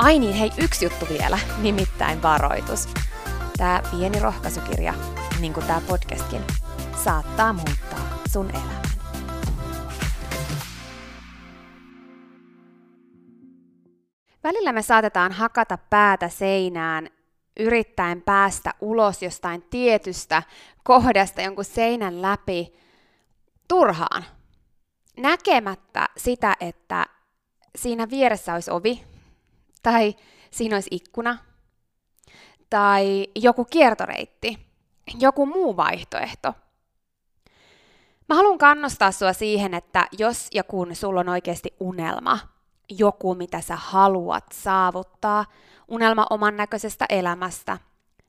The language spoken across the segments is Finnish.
Ai niin, hei, yksi juttu vielä, nimittäin varoitus. Tämä pieni rohkaisukirja, niin kuin tämä podcastkin, saattaa muuttaa sun elämän. Välillä me saatetaan hakata päätä seinään yrittäen päästä ulos jostain tietystä kohdasta jonkun seinän läpi turhaan, näkemättä sitä, että siinä vieressä olisi ovi, tai siinä olisi ikkuna, tai joku kiertoreitti, joku muu vaihtoehto. Mä haluan kannustaa sua siihen, että jos ja kun sulla on oikeasti unelma, joku mitä sä haluat saavuttaa, unelma oman näköisestä elämästä,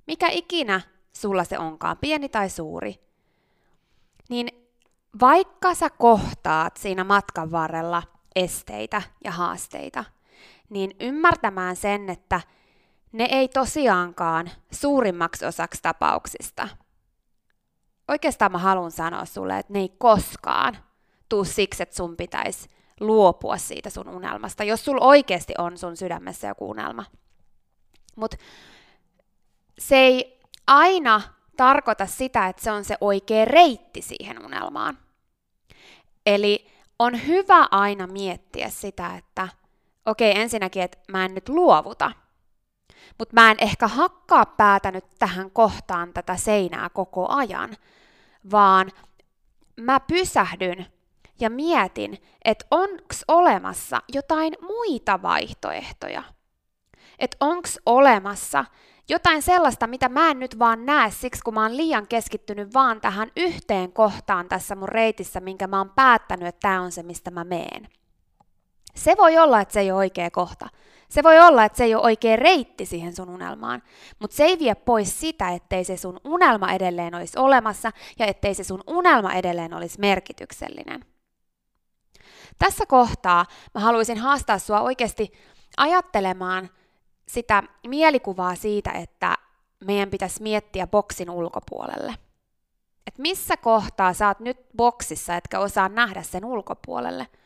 mikä ikinä sulla se onkaan, pieni tai suuri, niin vaikka sä kohtaat siinä matkan varrella esteitä ja haasteita – niin ymmärtämään sen, että ne ei tosiaankaan suurimmaksi osaksi tapauksista. Oikeastaan mä haluan sanoa sulle, että ne ei koskaan tuu siksi, että sun pitäisi luopua siitä sun unelmasta, jos sul oikeasti on sun sydämessä joku unelma. Mutta se ei aina tarkoita sitä, että se on se oikea reitti siihen unelmaan. Eli on hyvä aina miettiä sitä, että – okei, ensinnäkin, että mä en nyt luovuta, mutta mä en ehkä hakkaa päätä nyt tähän kohtaan tätä seinää koko ajan, vaan mä pysähdyn ja mietin, että onko olemassa jotain muita vaihtoehtoja. Että onko olemassa jotain sellaista, mitä mä en nyt vaan näe siksi, kun mä oon liian keskittynyt vaan tähän yhteen kohtaan tässä mun reitissä, minkä mä oon päättänyt, että tämä on se, mistä mä meen. Se voi olla, että se ei ole oikea kohta. Se voi olla, että se ei ole oikea reitti siihen sun unelmaan, mutta se ei vie pois sitä, ettei se sun unelma edelleen olisi olemassa ja ettei se sun unelma edelleen olisi merkityksellinen. Tässä kohtaa mä haluaisin haastaa sua oikeasti ajattelemaan sitä mielikuvaa siitä, että meidän pitäisi miettiä boksin ulkopuolelle. Et missä kohtaa sä oot nyt boksissa, etkä osaa nähdä sen ulkopuolelle –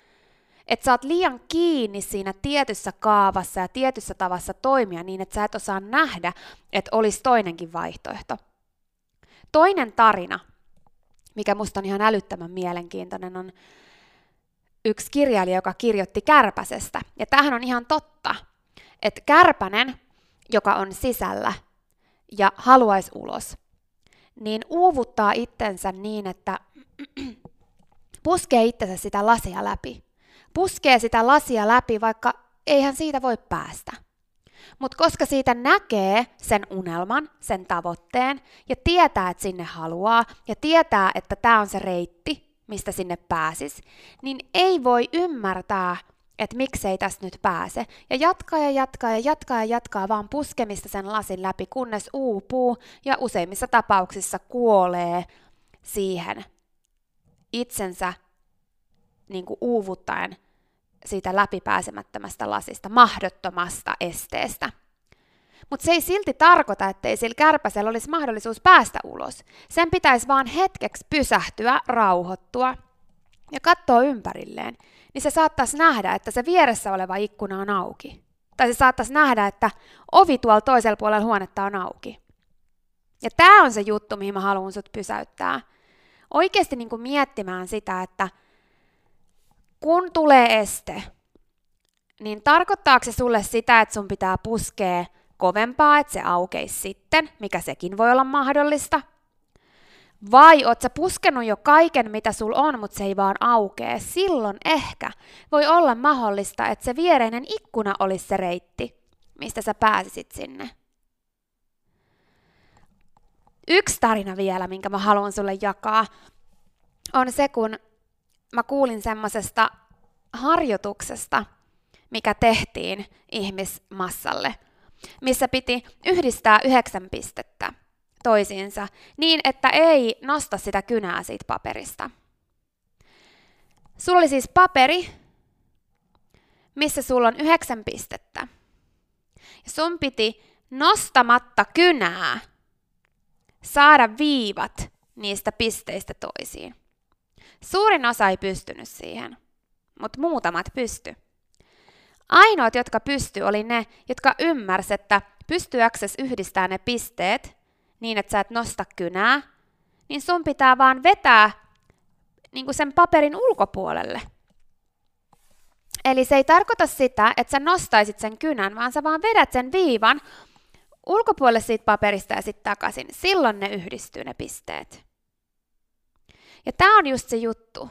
että sä oot liian kiinni siinä tietyssä kaavassa ja tietyssä tavassa toimia niin, että sä et osaa nähdä, että olisi toinenkin vaihtoehto. Toinen tarina, mikä musta on ihan älyttömän mielenkiintoinen, on yksi kirjailija, joka kirjoitti kärpäsestä. Ja tämähän on ihan totta, että kärpänen, joka on sisällä ja haluaisi ulos, niin uuvuttaa itsensä niin, että puskee itsensä sitä lasia läpi. Puskee sitä lasia läpi, vaikka eihän siitä voi päästä. Mutta koska siitä näkee sen unelman, sen tavoitteen ja tietää, että sinne haluaa ja tietää, että tämä on se reitti, mistä sinne pääsis, niin ei voi ymmärtää, että miksei tästä nyt pääse. Ja jatkaa ja jatkaa ja jatkaa ja jatkaa vaan puskemista sen lasin läpi, kunnes uupuu ja useimmissa tapauksissa kuolee siihen itsensä niin kuin uuvuttaen siitä läpipääsemättömästä lasista, mahdottomasta esteestä. Mutta se ei silti tarkoita, ettei sillä kärpäsellä olisi mahdollisuus päästä ulos. Sen pitäisi vaan hetkeksi pysähtyä, rauhoittua ja katsoa ympärilleen. Niin se saattaisi nähdä, että se vieressä oleva ikkuna on auki. Tai se saattaisi nähdä, että ovi tuolla toisella puolella huonetta on auki. Ja tämä on se juttu, mihin mä haluan sut pysäyttää. Oikeasti niin miettimään sitä, että – kun tulee este, niin tarkoittaako se sulle sitä, että sun pitää puskea kovempaa, että se aukeisi sitten, mikä sekin voi olla mahdollista? Vai oot sä puskenut jo kaiken, mitä sul on, mutta se ei vaan aukee? Silloin ehkä voi olla mahdollista, että se viereinen ikkuna olisi se reitti, mistä sä pääsisit sinne. Yksi tarina vielä, minkä mä haluan sulle jakaa, on se, kun mä kuulin semmoisesta harjoituksesta, mikä tehtiin ihmismassalle, missä piti yhdistää yhdeksän pistettä toisiinsa niin, että ei nosta sitä kynää siitä paperista. Sulla oli siis paperi, missä sulla on yhdeksän pistettä. Ja sun piti nostamatta kynää saada viivat niistä pisteistä toisiin. Suurin osa ei pystynyt siihen, mutta muutamat pysty. Ainoat, jotka pysty, oli ne, jotka ymmärsi, että pystyäksesi yhdistää ne pisteet niin, että sä et nosta kynää, niin sun pitää vaan vetää niin kuin sen paperin ulkopuolelle. Eli se ei tarkoita sitä, että sä nostaisit sen kynän, vaan sä vaan vedät sen viivan ulkopuolelle siitä paperista ja sitten takaisin. Silloin ne yhdistyy ne pisteet. Ja tämä on just se juttu.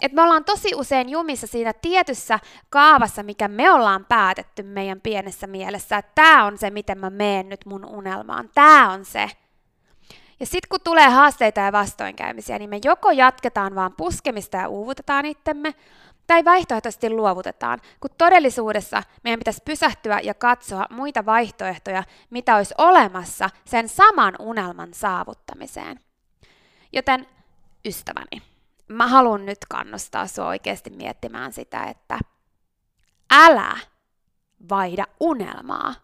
Että me ollaan tosi usein jumissa siinä tietyssä kaavassa, mikä me ollaan päätetty meidän pienessä mielessä, että tämä on se, miten mä meen nyt mun unelmaan. Tämä on se. Ja sitten kun tulee haasteita ja vastoinkäymisiä, niin me joko jatketaan vaan puskemista ja uuvutetaan itsemme, tai vaihtoehtoisesti luovutetaan, kun todellisuudessa meidän pitäisi pysähtyä ja katsoa muita vaihtoehtoja, mitä olisi olemassa sen saman unelman saavuttamiseen. Joten ystäväni, mä haluan nyt kannustaa sua oikeasti miettimään sitä, että älä vaihda unelmaa.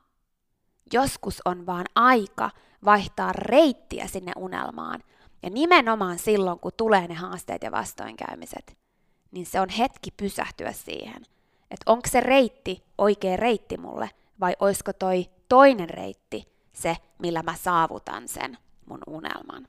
Joskus on vaan aika vaihtaa reittiä sinne unelmaan. Ja nimenomaan silloin, kun tulee ne haasteet ja vastoinkäymiset, niin se on hetki pysähtyä siihen, että onko se reitti oikea reitti mulle, vai olisiko toi toinen reitti se, millä mä saavutan sen mun unelman.